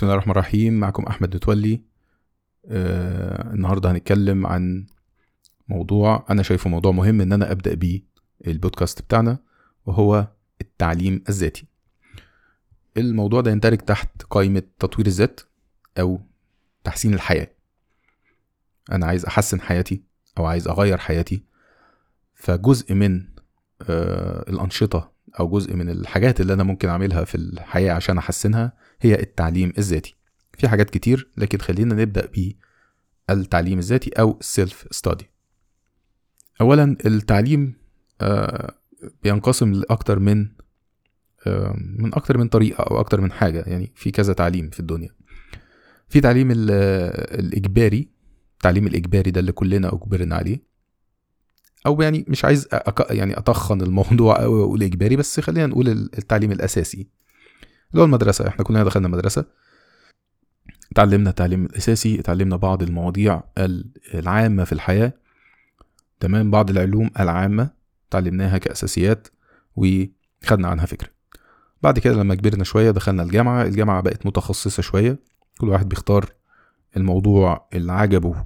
بسم الله الرحمن الرحيم. معكم أحمد متولي. آه النهارده هنتكلم عن موضوع أنا شايفه موضوع مهم إن أنا أبدأ بيه البودكاست بتاعنا وهو التعليم الذاتي. الموضوع ده يندرج تحت قائمة تطوير الذات أو تحسين الحياة. أنا عايز أحسن حياتي أو عايز أغير حياتي. فجزء من آه الأنشطة أو جزء من الحاجات اللي أنا ممكن أعملها في الحياة عشان أحسنها هي التعليم الذاتي. في حاجات كتير لكن خلينا نبدأ بالتعليم الذاتي أو السيلف ستادي أولا التعليم آه، بينقسم لأكتر من آه، من أكتر من طريقة أو أكتر من حاجة. يعني في كذا تعليم في الدنيا. في تعليم الإجباري. التعليم الإجباري ده اللي كلنا أجبرنا عليه. أو يعني مش عايز أك... يعني أطخن الموضوع أو أقول إجباري بس خلينا نقول التعليم الأساسي اللي هو المدرسة. إحنا كلنا دخلنا مدرسة. اتعلمنا التعليم الأساسي اتعلمنا بعض المواضيع العامة في الحياة. تمام؟ بعض العلوم العامة اتعلمناها كأساسيات وخدنا عنها فكرة. بعد كده لما كبرنا شوية دخلنا الجامعة. الجامعة بقت متخصصة شوية. كل واحد بيختار الموضوع اللي عجبه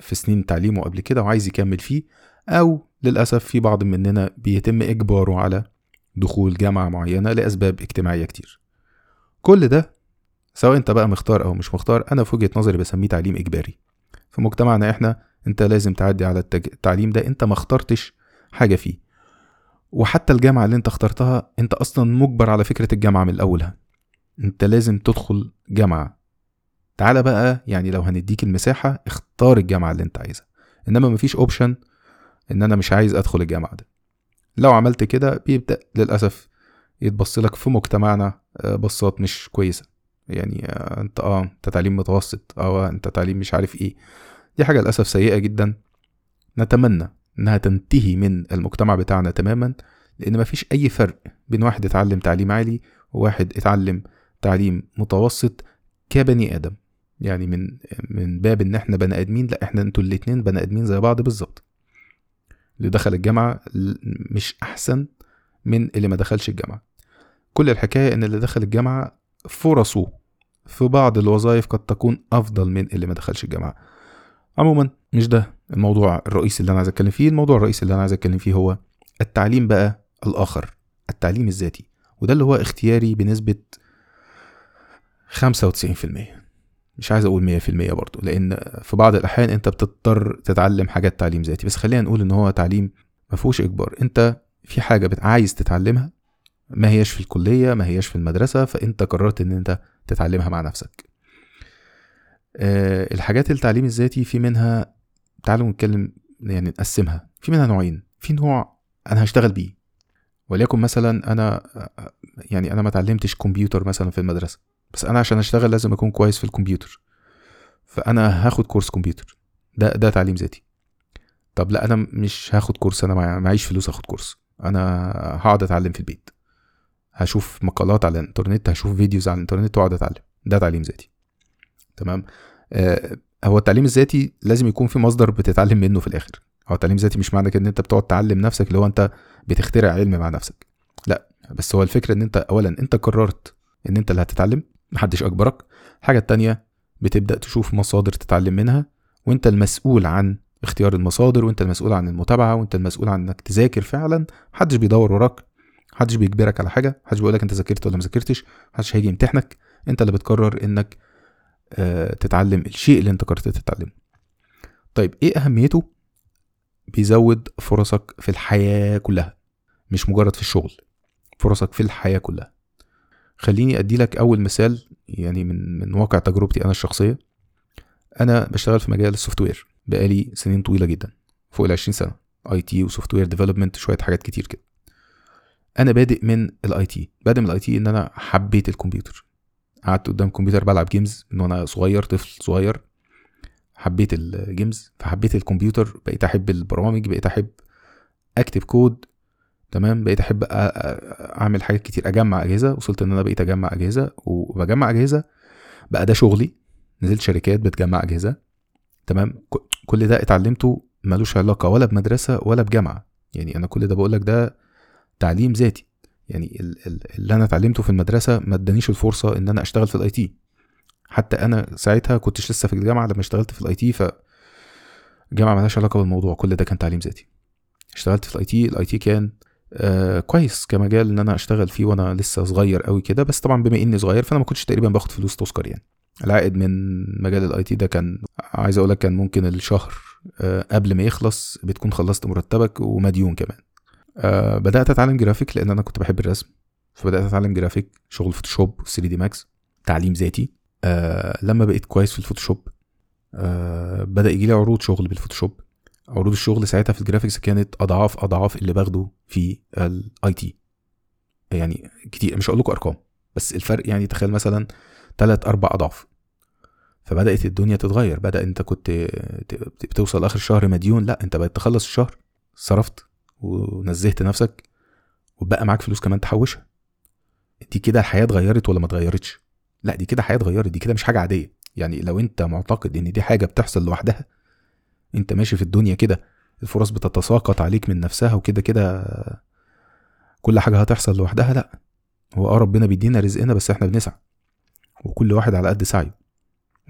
في سنين تعليمه قبل كده وعايز يكمل فيه. أو للأسف في بعض مننا بيتم إجباره على دخول جامعة معينة لأسباب اجتماعية كتير. كل ده سواء أنت بقى مختار أو مش مختار أنا في وجهة نظري بسميه تعليم إجباري. في مجتمعنا إحنا أنت لازم تعدي على التعليم ده أنت ما اخترتش حاجة فيه. وحتى الجامعة اللي أنت اخترتها أنت أصلا مجبر على فكرة الجامعة من الاولها أنت لازم تدخل جامعة. تعالى بقى يعني لو هنديك المساحة اختار الجامعة اللي أنت عايزها. إنما مفيش اوبشن إن أنا مش عايز أدخل الجامعة ده لو عملت كده بيبدأ للأسف يتبص لك في مجتمعنا بصات مش كويسة. يعني أنت آه أنت تعليم متوسط آه أنت تعليم مش عارف إيه. دي حاجة للأسف سيئة جدا. نتمنى إنها تنتهي من المجتمع بتاعنا تماما لأن مفيش أي فرق بين واحد اتعلم تعليم عالي وواحد اتعلم تعليم متوسط كبني آدم. يعني من من باب إن إحنا بني آدمين لأ إحنا أنتوا الاتنين بني آدمين زي بعض بالظبط. اللي دخل الجامعة مش أحسن من اللي ما دخلش الجامعة. كل الحكاية إن اللي دخل الجامعة فرصه في بعض الوظائف قد تكون أفضل من اللي ما دخلش الجامعة. عموما مش ده الموضوع الرئيسي اللي أنا عايز أتكلم فيه. الموضوع الرئيسي اللي أنا عايز أتكلم فيه هو التعليم بقى الآخر التعليم الذاتي وده اللي هو اختياري بنسبة خمسة وتسعين في المية. مش عايز أقول مية في المية برضو لأن في بعض الأحيان أنت بتضطر تتعلم حاجات تعليم ذاتي. بس خلينا نقول إن هو تعليم ما فيهوش إجبار. أنت في حاجة عايز تتعلمها ما هياش في الكلية ما هياش في المدرسة فأنت قررت إن أنت تتعلمها مع نفسك. أه الحاجات التعليم الذاتي في منها تعالوا نتكلم يعني نقسمها. في منها نوعين. في نوع أنا هشتغل بيه. وليكن مثلا أنا يعني أنا ما اتعلمتش كمبيوتر مثلا في المدرسة. بس أنا عشان أشتغل لازم أكون كويس في الكمبيوتر. فأنا هاخد course كمبيوتر. ده ده تعليم ذاتي. طب لا أنا مش هاخد course أنا معيش فلوس أخد course. أنا هقعد أتعلم في البيت. هشوف مقالات على الإنترنت هشوف videos على الإنترنت وأقعد أتعلم. ده تعليم ذاتي. تمام؟ آه هو التعليم الذاتي لازم يكون في مصدر بتتعلم منه في الآخر. هو التعليم الذاتي مش معنى كده إن أنت بتقعد تعلم نفسك اللي هو أنت بتخترع علم مع نفسك. لا بس هو الفكرة إن أنت اولا أنت قررت إن أنت اللي هتتعلم. محدش أجبرك. الحاجة التانية بتبدأ تشوف مصادر تتعلم منها وأنت المسؤول عن اختيار المصادر وأنت المسؤول عن المتابعة وأنت المسؤول عن إنك تذاكر فعلا. محدش بيدور وراك محدش بيجبرك على حاجة محدش بيقولك أنت ذاكرت ولا ما ذاكرتش محدش هيجي يمتحنك. أنت اللي بتقرر إنك آه تتعلم الشيء اللي أنت قررت تتعلمه. طيب إيه أهميته؟ بيزود فرصك في الحياة كلها مش مجرد في الشغل فرصك في الحياة كلها. خليني أدي لك أول مثال يعني من من واقع تجربتي أنا الشخصية. أنا بشتغل في مجال ال software بقالي سنين طويلة جدا فوق ال 20 سنة. IT و software development شوية حاجات كتير كده. أنا بادئ من ال IT. بادئ من ال IT إن أنا حبيت الكمبيوتر. قعدت قدام الكمبيوتر بلعب games من وأنا صغير طفل صغير. حبيت ال games فحبيت الكمبيوتر بقيت أحب البرامج بقيت أحب أكتب كود تمام؟ بقيت أحب أعمل حاجات كتير أجمع أجهزة. وصلت إن أنا بقيت أجمع أجهزة. وبجمع أجهزة بقى ده شغلي. نزلت شركات بتجمع أجهزة. تمام؟ كل ده اتعلمته ملوش علاقة ولا بمدرسة ولا بجامعة. يعني أنا كل ده بقول لك ده تعليم ذاتي. يعني اللي أنا اتعلمته في المدرسة ما ادانيش الفرصة إن أنا أشتغل في ال IT. حتى أنا ساعتها كنتش لسه في الجامعة. لما اشتغلت في ال IT ف الجامعة ملهاش علاقة بالموضوع. كل ده كان تعليم ذاتي. اشتغلت في ال IT. ال IT كان آه كويس كمجال إن أنا أشتغل فيه وأنا لسه صغير قوي كده بس طبعا بما إني صغير فأنا ما كنتش تقريبا باخد فلوس تذكر يعني. العائد من مجال ال IT ده كان عايز أقول لك كان ممكن الشهر آه قبل ما يخلص بتكون خلصت مرتبك ومديون كمان. آه بدأت أتعلم جرافيك لأن أنا كنت بحب الرسم. فبدأت أتعلم جرافيك شغل Photoshop 3D Max تعليم ذاتي. لما بقيت كويس في ال Photoshop بدأ يجي لي عروض شغل بال Photoshop. عروض الشغل ساعتها في ال graphics كانت أضعاف أضعاف اللي باخده في ال IT يعني كتير مش هقول لكم أرقام بس الفرق يعني تخيل مثلا ثلاث أربع أضعاف. فبدأت الدنيا تتغير بدأ أنت كنت بتوصل اخر الشهر مديون لأ أنت بقيت تخلص الشهر صرفت ونزهت نفسك وبقى معاك فلوس كمان تحوشها. دي كده الحياة اتغيرت ولا ما اتغيرتش؟ لأ دي كده حياة اتغيرت دي كده مش حاجة عادية. يعني لو أنت معتقد إن دي حاجة بتحصل لوحدها انت ماشي في الدنيا كده الفرص بتتساقط عليك من نفسها وكده كده كل حاجة هتحصل لوحدها لا هو آه ربنا بيدينا رزقنا بس إحنا بنسعى وكل واحد على قد سعيه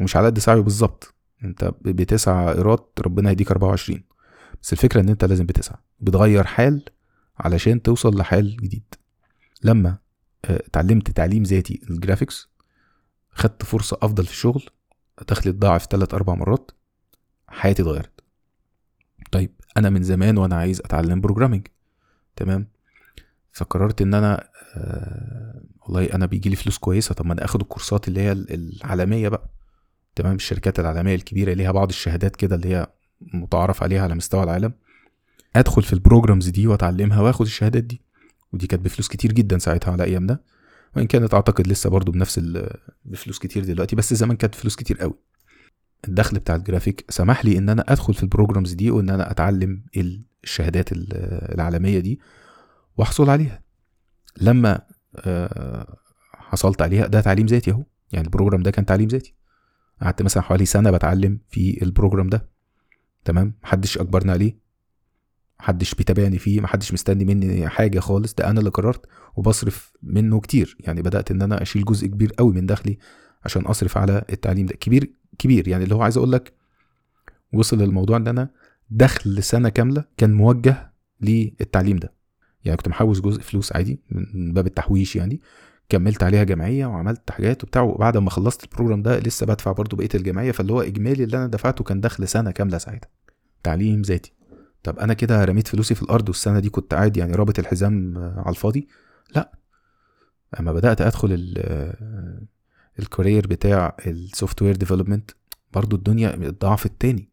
ومش على قد سعيه بالظبط انت بتسعى ايراد ربنا يديك 24 بس الفكرة ان انت لازم بتسعى بتغير حال علشان توصل لحال جديد. لما اتعلمت تعليم ذاتي ال graphics خدت فرصة أفضل في الشغل دخلي اتضاعف تلات أربع مرات حياتي اتغيرت. طيب أنا من زمان وأنا عايز أتعلم programming تمام؟ فقررت إن أنا آه والله أنا بيجيلي فلوس كويسة طب ما أنا آخد الكورسات اللي هي العالمية بقى. تمام؟ الشركات العالمية الكبيرة ليها بعض الشهادات كده اللي هي متعارف عليها على مستوى العالم. أدخل في ال programs دي وأتعلمها وآخد الشهادات دي. ودي كانت بفلوس كتير جدا ساعتها على ايامنا وإن كانت أعتقد لسه برضو بنفس بفلوس كتير دلوقتي بس زمان كانت فلوس كتير قوي. الدخل بتاع الجرافيك سمح لي إن أنا أدخل في ال programs دي وإن أنا أتعلم الشهادات العالمية دي وأحصل عليها. لما حصلت عليها ده تعليم ذاتي أهو. يعني ال program ده كان تعليم ذاتي. قعدت مثلا حوالي سنة بتعلم في ال program ده. تمام؟ محدش أجبرني عليه. محدش بيتابعني فيه محدش مستني مني حاجة خالص. ده أنا اللي قررت وبصرف منه كتير. يعني بدأت إن أنا أشيل جزء كبير قوي من دخلي عشان أصرف على التعليم ده. كبير كبير. يعني اللي هو عايز أقول لك وصل للموضوع إن أنا دخل سنه كاملة كان موجه للتعليم ده. يعني كنت محوش جزء فلوس عادي من باب التحويش يعني كملت عليها جمعيه وعملت حاجات وبتاع وبعد ما خلصت البروجرام ده لسه بدفع برضو بقية الجمعيه فاللي هو إجمالي اللي أنا دفعته كان دخل سنة كاملة ساعتها. تعليم ذاتي. طب أنا كده رميت فلوسي في الأرض والسنة دي كنت عادي يعني رابط الحزام على الفاضي؟ لا. أما بدأت أدخل ال career بتاع ال software development برضو الدنيا اتضاعفت تاني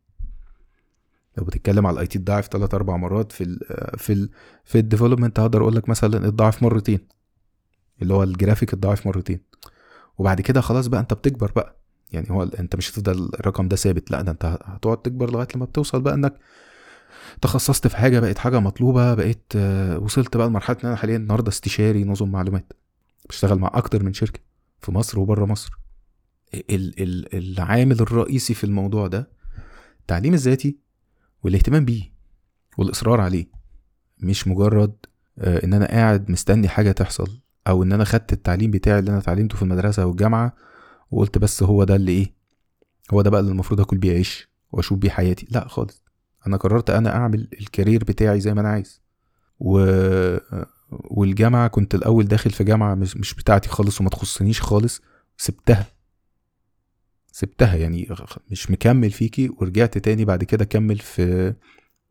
لو بتتكلم على ال IT اتضاعف تلات أربع مرات في ال في ال في ال development هقدر أقول لك مثلا اتضاعف مرتين. اللي هو الجرافيك اتضاعف مرتين. وبعد كده خلاص بقى انت بتكبر بقى. يعني هو انت مش هتفضل الرقم ده ثابت لا ده انت هتقعد تكبر لغاية لما بتوصل بقى انك تخصصت في حاجة بقت حاجة مطلوبة بقيت وصلت بقى لمرحلة إن أنا حاليا النهارده استشاري نظم معلومات. بشتغل مع أكتر من شركة. في مصر وبره مصر. ال ال العامل الرئيسي في الموضوع ده التعليم الذاتي والاهتمام بيه والإصرار عليه. مش مجرد إن أنا قاعد مستني حاجة تحصل أو إن أنا خدت التعليم بتاعي اللي أنا اتعلمته في المدرسة والجامعة وقلت بس هو ده اللي إيه هو ده بقى اللي المفروض آكل بيه عيش وأشوف بيه حياتي. لا خالص. أنا قررت أنا أعمل الكارير بتاعي زي ما أنا عايز. و... والجامعة كنت الأول داخل في جامعة مش مش بتاعتي خالص وما تخصنيش خالص سبتها سبتها يعني مش مكمل فيكي ورجعت تاني بعد كده كمل في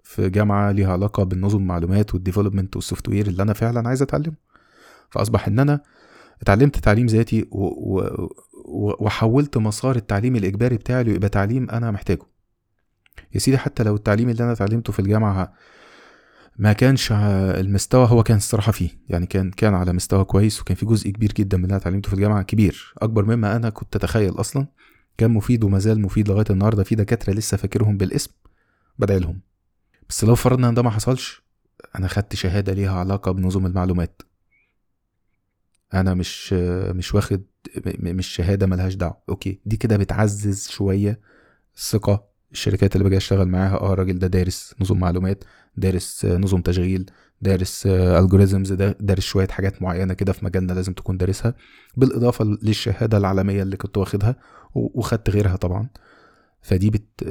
في جامعة ليها علاقة بالنظم المعلومات وال development وال software اللي أنا فعلا عايز أتعلمه فأصبح إن أنا اتعلمت تعليم ذاتي. وحولت مسار التعليم الإجباري بتاعي ليبقى تعليم أنا محتاجه يا سيدي حتى لو التعليم اللي أنا اتعلمته في الجامعة ما كانش المستوى هو كان الصراحة فيه. يعني كان كان على مستوى كويس وكان في جزء كبير جدا من اللي اتعلمته في الجامعة كبير. أكبر مما أنا كنت أتخيل أصلا كان مفيد وما زال مفيد لغاية النهارده. في دكاترة لسه فاكرهم بالاسم بدعي لهم بس لو فرضنا إن ده ما حصلش أنا خدت شهادة ليها علاقة بنظم المعلومات. أنا مش مش واخد مش شهادة ملهاش دعوة. أوكي دي كده بتعزز شوية الثقة الشركات اللي باجي أشتغل معاها آه الراجل ده دارس نظم معلومات دارس نظم تشغيل دارس الجوريزمز دارس شوية حاجات معينة كده في مجالنا لازم تكون دارسها بالإضافة للشهادة العالمية اللي كنت واخدها وخدت غيرها طبعا. فدي بت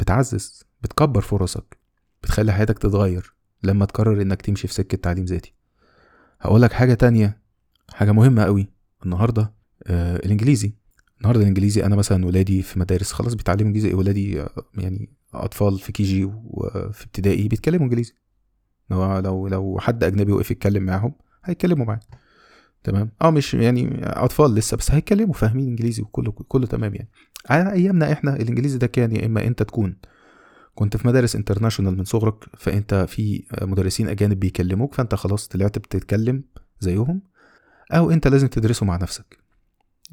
بتعزز بتكبر فرصك بتخلي حياتك تتغير لما تقرر إنك تمشي في سكة تعليم ذاتي. هقول لك حاجة تانية حاجة مهمة قوي النهارده آه الإنجليزي. النهارده الإنجليزي أنا مثلا ولادي في مدارس خلاص بيتعلموا إنجليزي. ولادي يعني أطفال في KG وفي ابتدائي بيتكلموا إنجليزي. لو لو لو حد أجنبي وقف يتكلم معاهم هيتكلموا معاه تمام؟ آه مش يعني أطفال لسه بس هيتكلموا فاهمين إنجليزي وكله كله تمام يعني. على أيامنا إحنا الإنجليزي ده كان يا إما أنت تكون كنت في مدارس international من صغرك فأنت في مدرسين أجانب بيكلموك فأنت خلاص طلعت بتتكلم زيهم أو أنت لازم تدرسه مع نفسك.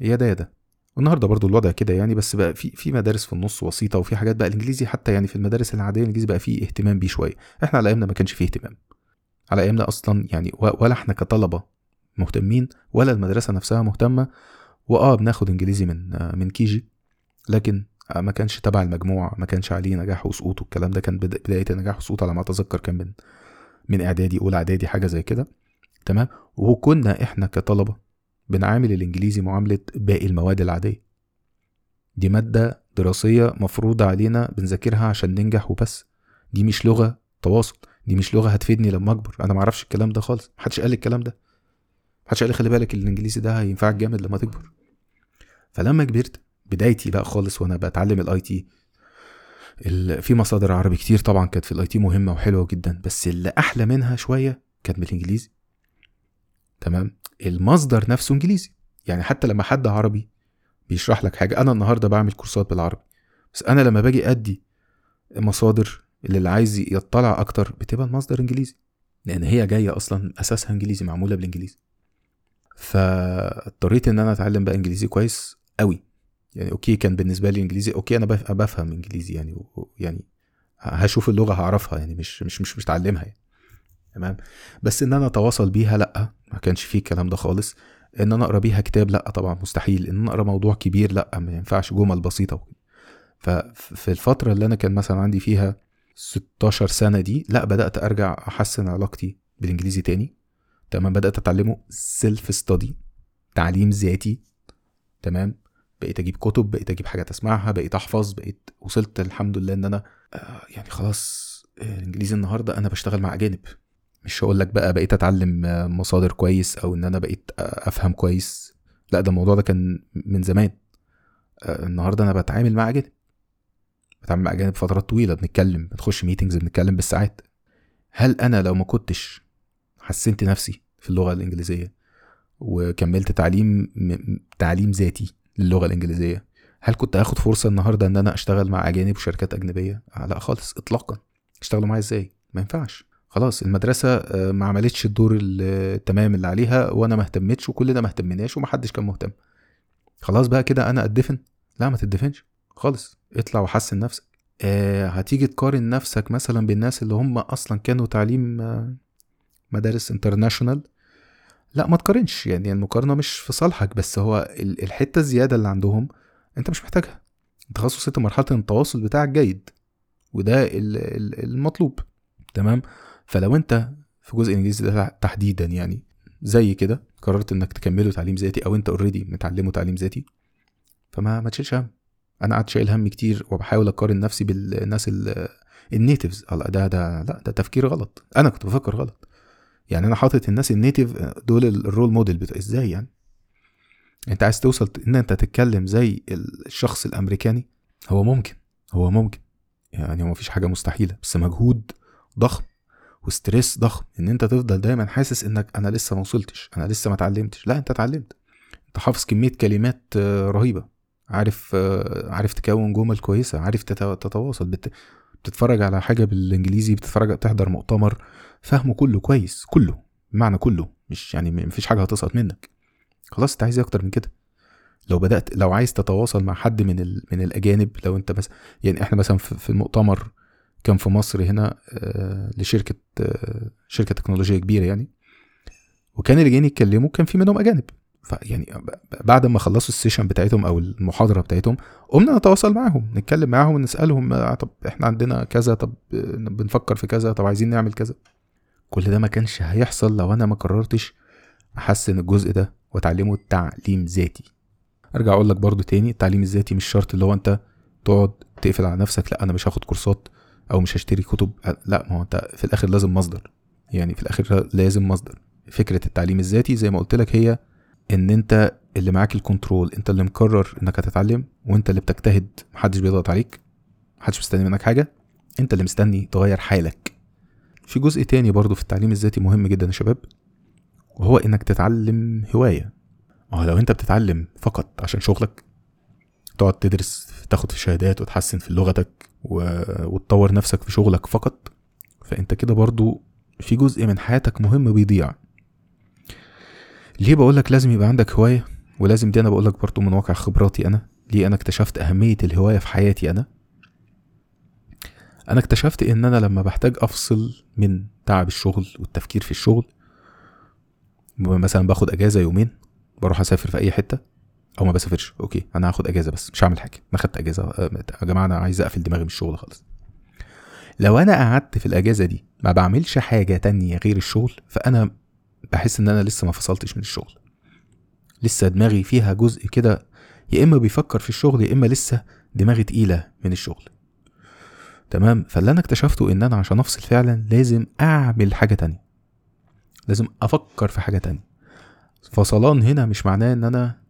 يا ده يا ده. والنهارده برضو الوضع كده يعني بس بقى في في مدارس في النص وسيطة وفي حاجات بقى الإنجليزي حتى يعني في المدارس العادية الإنجليزي بقى فيه اهتمام بيه شوية. إحنا على أيامنا ما كانش فيه اهتمام. على أيامنا أصلا يعني ولا إحنا كطلبة مهتمين ولا المدرسة نفسها مهتمة وآه بناخد إنجليزي من من كيجي لكن ما كانش تبع المجموع ما كانش عليه نجاح وسقوط والكلام ده كان بداية النجاح والسقوط على ما أتذكر كان من من إعدادي أولى إعدادي حاجة زي كده. تمام؟ وكنا إحنا كطلبة بنعامل الإنجليزي معاملة باقي المواد العادية. دي مادة دراسية مفروضه علينا بنذاكرها عشان ننجح وبس. دي مش لغة تواصل دي مش لغة هتفيدني لما أكبر. أنا ما أعرفش الكلام ده خالص محدش قال الكلام ده. محدش قال لي خلي بالك الإنجليزي ده هينفعك جامد لما تكبر. فلما كبرت بدايتي بقى خالص وأنا بتعلم ال IT. في مصادر عربي كتير طبعا كانت في ال IT مهمة وحلوة جدا بس اللي أحلى منها شوية كانت بالإنجليزي. تمام؟ المصدر نفسه انجليزي. يعني حتى لما حد عربي بيشرح لك حاجة أنا النهارده بعمل كورسات بالعربي بس أنا لما باجي أدي مصادر اللي عايز يطلع أكتر بتبقى المصدر انجليزي. لأن هي جاية أصلا أساسها انجليزي معمولة بالانجليزي. فاضطريت إن أنا أتعلم بقى انجليزي كويس قوي يعني okay كان بالنسبة لي انجليزي okay أنا بفهم انجليزي يعني يعني هشوف اللغة هعرفها يعني مش مش مش متعلمها يعني. تمام؟ بس إن أنا أتواصل بيها لأ. ما كانش فيه الكلام ده خالص. إن أنا أقرأ بيها كتاب لأ طبعا مستحيل. إن أنا أقرأ موضوع كبير لأ ما ينفعش. جمل بسيطة ففي الفترة اللي أنا كان مثلا عندي فيها 16 سنة دي لأ بدأت أرجع أحسن علاقتي بالإنجليزي تاني. تمام؟ بدأت أتعلمه self study تعليم ذاتي. تمام؟ بقيت أجيب كتب بقيت أجيب حاجات أسمعها بقيت أحفظ بقيت وصلت الحمد لله إن أنا آه، يعني خلاص الإنجليزي النهارده أنا بشتغل مع أجانب. مش هقول لك بقى بقيت أتعلم مصادر كويس أو إن أنا بقيت أفهم كويس. لا ده الموضوع ده كان من زمان. آه، النهارده أنا بتعامل مع أجانب. بتعامل مع أجانب فترات طويلة بنتكلم بنخش ميتنجز بنتكلم بالساعات. هل أنا لو ما كنتش حسنت نفسي في اللغة الإنجليزية وكملت تعليم تعليم ذاتي للغة الإنجليزية هل كنت هاخد فرصة النهارده إن أنا أشتغل مع أجانب وشركات أجنبية؟ لا خالص اطلاقا. أشتغلوا معايا إزاي؟ ما ينفعش. خلاص المدرسة آه، ما عملتش الدور التمام اللي عليها وأنا ما اهتمتش وكلنا ما اهتمناش ومحدش كان مهتم. خلاص بقى كده أنا اتدفن لا ما تدفنش. خالص. اطلع وحسن نفسك. آه هتيجي تقارن نفسك مثلا بالناس اللي هم أصلا كانوا تعليم آه مدارس international لا ما تقارنش. يعني المقارنة مش في صالحك بس هو الحتة الزيادة اللي عندهم أنت مش محتاجها. أنت خلاص وصلت لمرحلة التواصل بتاعك جيد وده المطلوب. تمام؟ فلو انت في جزء الانجليزي ده تحديدا يعني زي كده قررت انك تكمله تعليم ذاتي أو انت already متعلمه تعليم ذاتي فما ما تشيلش هم. أنا قعدت شايل هم كتير وبحاول أقارن نفسي بالناس ال natives ده ده لا ده تفكير غلط. أنا كنت بفكر غلط. يعني أنا حاطط الناس ال native دول ال role model بتاع إزاي يعني؟ أنت عايز توصل إن أنت تتكلم زي الشخص الأمريكاني؟ هو ممكن هو ممكن. يعني هو مفيش حاجة مستحيلة بس مجهود ضخم. و stress ضخم إن أنت تفضل دايما حاسس إنك أنا لسه ما وصلتش أنا لسه ما اتعلمتش. لا أنت اتعلمت. أنت حافظ كمية كلمات آه، رهيبة. عارف آه، عارف تكون جمل كويسة عارف تتواصل بتتفرج على حاجة بالإنجليزي بتتفرج تحضر مؤتمر. فهمه كله كويس كله بمعنى كله. مش يعني مفيش حاجة هتسقط منك. خلاص أنت عايز إيه أكتر من كده؟ لو بدأت لو عايز تتواصل مع حد من ال... من الأجانب لو أنت بس يعني إحنا مثلا في المؤتمر كان في مصر هنا آه لشركة آه شركة تكنولوجية كبيرة يعني. وكان اللي جايين يتكلموا كان في منهم أجانب. فيعني بعد ما خلصوا السيشن بتاعتهم أو المحاضرة بتاعتهم قمنا نتواصل معاهم نتكلم معاهم ونسالهم آه، طب إحنا عندنا كذا طب بنفكر في كذا طب عايزين نعمل كذا. كل ده ما كانش هيحصل لو أنا ما قررتش أحسن الجزء ده وأتعلمه تعليم ذاتي. أرجع أقول لك برضو تاني التعليم الذاتي مش شرط اللي هو أنت تقعد تقفل على نفسك لأ أنا مش هاخد كورسات. أو مش هشتري كتب. لا ما هو أنت في الآخر لازم مصدر. يعني في الآخر لازم مصدر. فكرة التعليم الذاتي زي ما قلت لك هي إن أنت اللي معاك الكنترول أنت اللي مقرر إنك هتتعلم وأنت اللي بتجتهد محدش بيضغط عليك محدش مستني منك حاجة أنت اللي مستني تغير حالك. في جزء تاني برضو في التعليم الذاتي مهم جدا يا شباب وهو إنك تتعلم هواية. ما لو أنت بتتعلم فقط عشان شغلك تقعد تدرس تاخد في شهادات وتحسن في لغتك. وتطور نفسك في شغلك فقط. فأنت كده برضو في جزء من حياتك مهم بيضيع. ليه بقولك لازم يبقى عندك هواية؟ ولازم دي أنا بقولك برضو من واقع خبراتي أنا. ليه أنا اكتشفت أهمية الهواية في حياتي أنا؟ أنا اكتشفت إن أنا لما بحتاج أفصل من تعب الشغل والتفكير في الشغل مثلا باخد أجازة يومين بروح أسافر في أي حتة أو ما بسافرش. أوكي أنا هاخد أجازة بس مش هعمل حاجة. أنا خدت أجازة يا جماعة أنا عايز أقفل دماغي من الشغل خالص. لو أنا قعدت في الأجازة دي ما بعملش حاجة تانية غير الشغل فأنا بحس إن أنا لسه ما فصلتش من الشغل. لسه دماغي فيها جزء كده يا إما بيفكر في الشغل يا إما لسه دماغي تقيلة من الشغل. تمام؟ فاللي أنا اكتشفته إن أنا عشان أفصل فعلا لازم أعمل حاجة تانية. لازم أفكر في حاجة تانية. فصلان هنا مش معناه إن أنا آه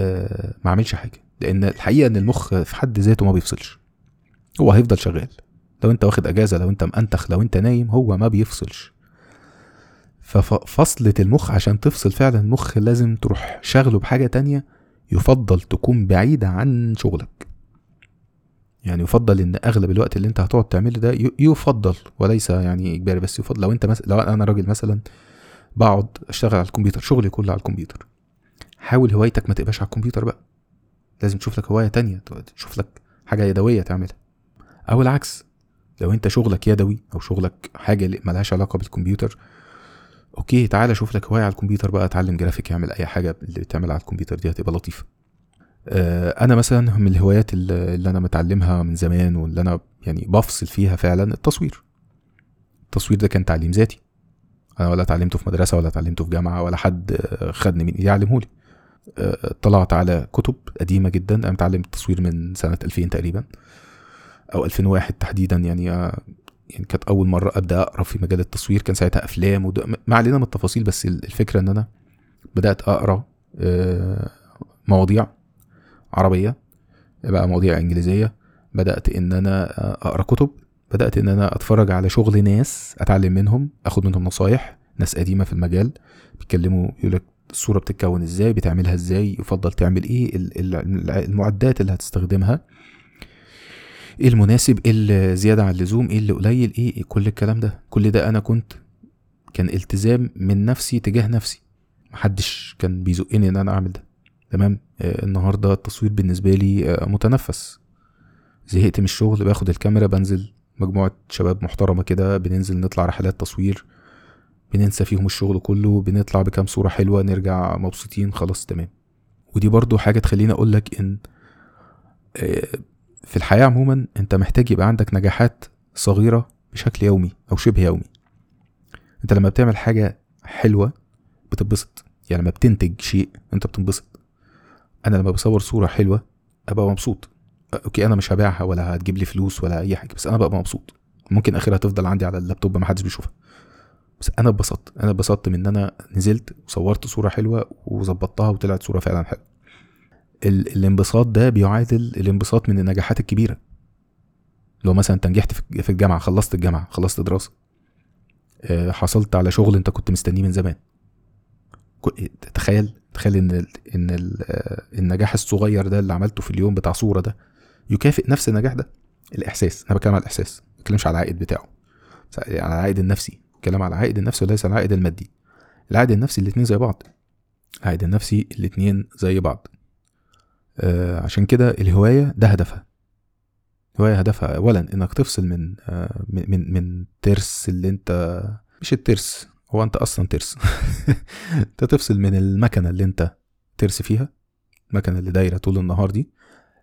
ما اعملش حاجة. لأن الحقيقة إن المخ في حد ذاته ما بيفصلش. هو هيفضل شغال. لو أنت واخد أجازة لو أنت مأنتخ لو أنت نايم هو ما بيفصلش. ففصلة المخ عشان تفصل فعلا المخ لازم تروح شغله بحاجة تانية يفضل تكون بعيدة عن شغلك. يعني يفضل إن أغلب الوقت اللي أنت هتقعد تعمله ده يفضل وليس يعني إجباري بس يفضل. لو أنت مثلا لو أنا راجل مثلا بقعد أشتغل على الكمبيوتر شغلي كله على الكمبيوتر. حاول هوايتك ما تبقاش على الكمبيوتر بقى. لازم تشوف لك هواية تانية تشوف لك حاجة يدوية تعملها. أو العكس لو أنت شغلك يدوي أو شغلك حاجة ملهاش علاقة بالكمبيوتر okay تعالى أشوف لك هواية على الكمبيوتر بقى اتعلم جرافيك اعمل أي حاجة اللي بتعمل على الكمبيوتر دي هتبقى لطيفة. آه، أنا مثلا من الهوايات اللي أنا متعلمها من زمان واللي أنا يعني بفصل فيها فعلا التصوير. التصوير ده كان تعليم ذاتي. أنا ولا اتعلمته في مدرسة ولا اتعلمته في جامعة ولا حد خدني من ايدي يعلمهولي. آه، طلعت على كتب قديمة جدا. أنا متعلم التصوير من سنة 2000 تقريبا أو 2001 تحديدا. يعني آه، يعني كانت أول مرة أبدأ أقرأ في مجال التصوير. كان ساعتها أفلام ما علينا من التفاصيل بس الفكرة إن أنا بدأت أقرأ آه، مواضيع عربية بقى مواضيع إنجليزية. بدأت إن أنا أقرأ كتب. بدأت إن أنا أتفرج على شغل ناس أتعلم منهم أخد منهم نصايح ناس قديمة في المجال بيتكلموا يقول لك الصورة بتتكون إزاي بتعملها إزاي يفضل تعمل إيه المعدات اللي هتستخدمها. إيه المناسب إيه اللي زيادة عن اللزوم إيه اللي قليل إيه, إيه كل الكلام ده. كل ده أنا كنت كان التزام من نفسي تجاه نفسي. محدش كان بيزقني إن أنا أعمل ده. تمام؟ آه النهارده التصوير بالنسبة لي آه متنفس. زهقت من الشغل باخد الكاميرا بنزل مجموعة شباب محترمة كده بننزل نطلع رحلات تصوير. بننسى فيهم الشغل كله بنطلع بكام صورة حلوة نرجع مبسوطين خلاص تمام. ودي برضو حاجة تخليني اقولك إن آه في الحياة عموما أنت محتاج يبقى عندك نجاحات صغيرة بشكل يومي أو شبه يومي. أنت لما بتعمل حاجة حلوة بتتبسط. يعني لما بتنتج شيء أنت بتنبسط. أنا لما بصور صورة حلوة أبقى مبسوط. أوكي أنا مش هبيعها ولا هتجيب لي فلوس ولا أي حاجة بس أنا ببقى مبسوط. ممكن آخرها تفضل عندي على اللابتوب ما حدش بيشوفها. بس أنا اتبسطت. أنا اتبسطت من إن أنا نزلت وصورت صورة حلوة وظبطتها وطلعت صورة فعلا حلوة. الانبساط ده بيعادل الانبساط من النجاحات الكبيرة. لو مثلا انت نجحت في الجامعة خلصت الجامعة خلصت دراسة آه، حصلت على شغل أنت كنت مستنيه من زمان. تخيل تخيل إن إن آه، النجاح الصغير ده اللي عملته في اليوم بتاع صورة ده يكافئ نفس النجاح ده؟ الإحساس. أنا بتكلم على الإحساس ما بتكلمش على العائد بتاعه. على العائد النفسي. بتكلم على العائد النفسي وليس العائد المادي. العائد النفسي الاتنين زي بعض. العائد النفسي الاتنين زي بعض. آه عشان كده الهواية ده هدفها. الهواية هدفها. أولا إنك تفصل من آه من من ترس اللي أنت مش الترس هو أنت أصلا ترس. أنت تفصل من المكنة اللي أنت ترس فيها المكنة اللي دايرة طول النهار دي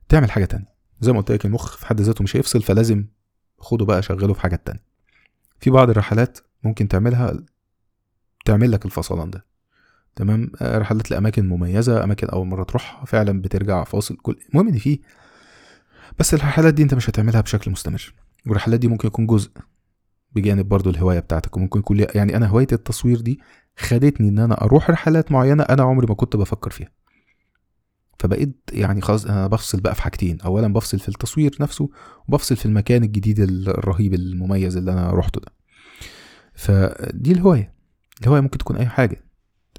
تعمل حاجة تانية. زي ما قلت لك المخ في حد ذاته مش هيفصل فلازم خده بقى شغله في حاجات تانية. في بعض الرحلات ممكن تعملها تعمل لك الفصلان ده. تمام؟ رحلات لاماكن مميزة أماكن أول مرة تروحها فعلا بترجع فاصل كل المهم إن في بس الرحلات دي أنت مش هتعملها بشكل مستمر. والرحلات دي ممكن يكون جزء بجانب برضو الهواية بتاعتك وممكن يكون يعني أنا هواية التصوير دي خدتني إن أنا أروح رحلات معينة أنا عمري ما كنت بفكر فيها. فبقيت يعني خلاص أنا بفصل بقى في حاجتين. اولا بفصل في التصوير نفسه وبفصل في المكان الجديد الرهيب المميز اللي أنا روحته ده. فدي الهواية. الهواية ممكن تكون أي حاجة.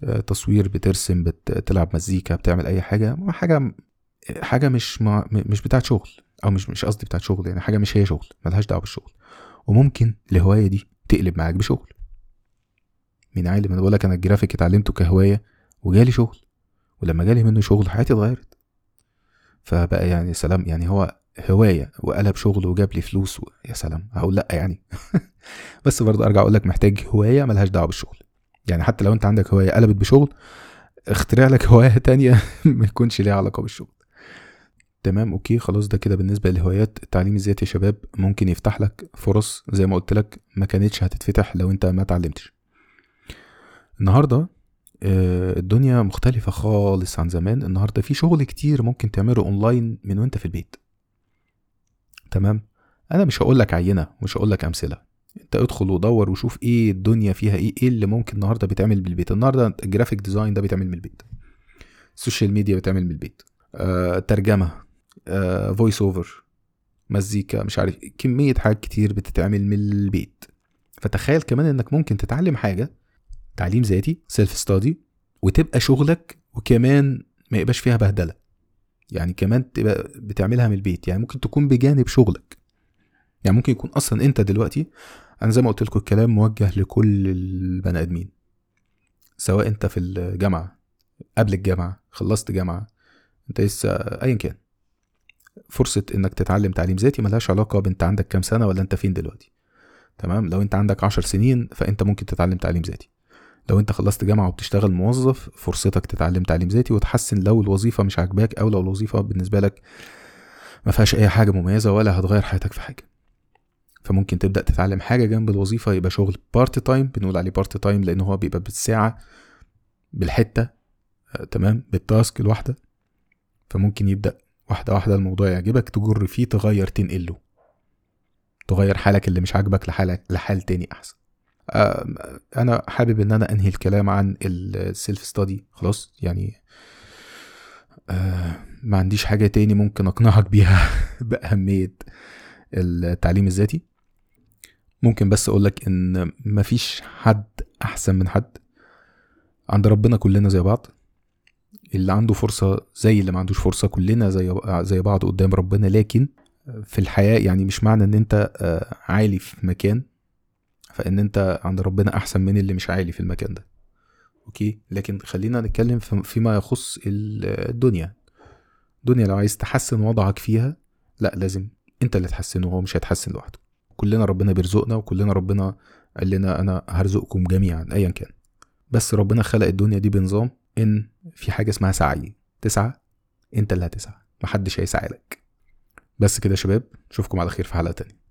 آه، تصوير بترسم بتلعب مزيكا بتعمل أي حاجة. حاجة حاجة مش مع مش بتاعت شغل أو مش مش قصدي بتاعت شغل يعني حاجة مش هي شغل ملهاش دعوة بالشغل. وممكن الهواية دي تقلب معاك بشغل. مين عالم؟ أنا بقول لك أنا الجرافيك اتعلمته كهواية وجالي شغل. ولما جالي منه شغل حياتي اتغيرت. فبقى يعني سلام يعني هو هواية وقلب شغل وجاب لي فلوس و... يا سلام هقول لأ يعني. بس برضه أرجع أقول لك محتاج هواية ملهاش دعوة بالشغل. يعني حتى لو أنت عندك هواية قلبت بشغل اخترع لك هواية تانية ما يكونش ليها علاقة بالشغل. تمام okay خلاص ده كده بالنسبة للهوايات. التعليم الذاتي يا شباب ممكن يفتح لك فرص زي ما قلت لك ما كانتش هتتفتح لو أنت ما اتعلمتش. النهارده آه، الدنيا مختلفة خالص عن زمان. النهاردة في شغل كتير ممكن تعمله أونلاين من وأنت في البيت. تمام؟ أنا مش هقول لك عينة مش هقول لك أمثلة. أنت ادخل ودور وشوف إيه الدنيا فيها إيه إيه اللي ممكن النهارده بيتعمل بالبيت النهارده ال graphic design ده بيتعمل من البيت. ال social media بيتعمل من البيت. آه، ترجمة. voice over مزيكا مش عارف. كمية حاجات كتير بتتعمل من البيت. فتخيل كمان إنك ممكن تتعلم حاجة تعليم ذاتي self study وتبقى شغلك وكمان ما يبقاش فيها بهدلة. يعني كمان تبقى بتعملها من البيت. يعني ممكن تكون بجانب شغلك. يعني ممكن يكون أصلا أنت دلوقتي أنا زي ما قلت لكم الكلام موجه لكل البني آدمين. سواء أنت في الجامعة قبل الجامعة خلصت جامعة أنت لسه ايا كان. فرصة إنك تتعلم تعليم ذاتي ملهاش علاقة بأنت عندك كام سنة ولا أنت فين دلوقتي. تمام؟ لو أنت عندك عشر سنين فأنت ممكن تتعلم تعليم ذاتي. لو انت خلصت جامعة وبتشتغل موظف فرصتك تتعلم تعليم ذاتي وتحسن لو الوظيفة مش عاجباك أو لو الوظيفة بالنسبة لك ما فيهاش أي حاجة مميزة ولا هتغير حياتك في حاجة. فممكن تبدأ تتعلم حاجة جنب الوظيفة يبقى شغل part time بنقول عليه part time لأن هو بيبقى بالساعة بالحتة آه، تمام بالتاسك الواحدة. فممكن يبدأ واحدة واحدة الموضوع يعجبك تجر فيه تغير تنقله. تغير حالك اللي مش عاجبك لحالك لحال تاني أحسن. أنا حابب إن أنا أنهي الكلام عن السيلف ستادي خلاص يعني آه، ما عنديش حاجة تاني ممكن أقنعك بيها بأهمية التعليم الذاتي. ممكن بس اقولك إن مفيش حد أحسن من حد. عند ربنا كلنا زي بعض. اللي عنده فرصة زي اللي ما عندوش فرصة كلنا زي زي بعض قدام ربنا. لكن في الحياة يعني مش معنى إن أنت آه، عالي في مكان. فإن أنت عند ربنا أحسن من اللي مش عالي في المكان ده. أوكي؟ لكن خلينا نتكلم في- فيما يخص ال- الدنيا. الدنيا لو عايز تحسن وضعك فيها لا لازم أنت اللي تحسنه هو مش هيتحسن لوحده. كلنا ربنا بيرزقنا وكلنا ربنا قال لنا أنا هرزقكم جميعا ايا كان. بس ربنا خلق الدنيا دي بنظام إن في حاجة اسمها سعي. تسعى أنت اللي هتسعى محدش هيسعى لك. بس كده يا شباب اشوفكم على خير في حلقة تانية.